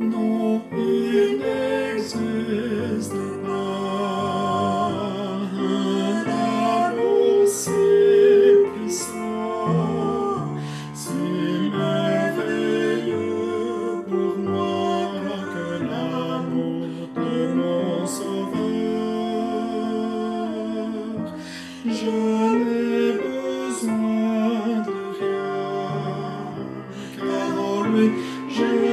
Non, il n'existe pas un amour si puissant, si merveilleux pour moi, que l'amour de mon sauveur, je n'ai besoin de rien, car en lui, j'ai.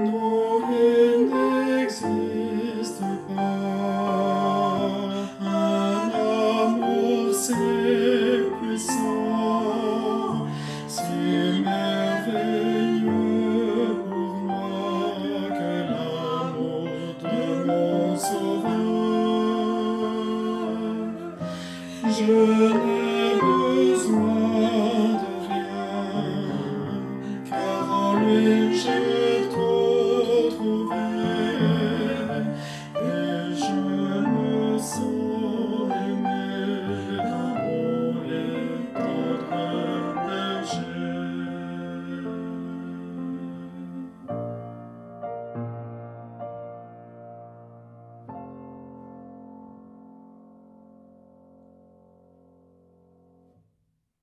Non, n'existe pas un amour si puissant, si merveilleux pour moi que l'amour de mon Sauveur. Je l'aime.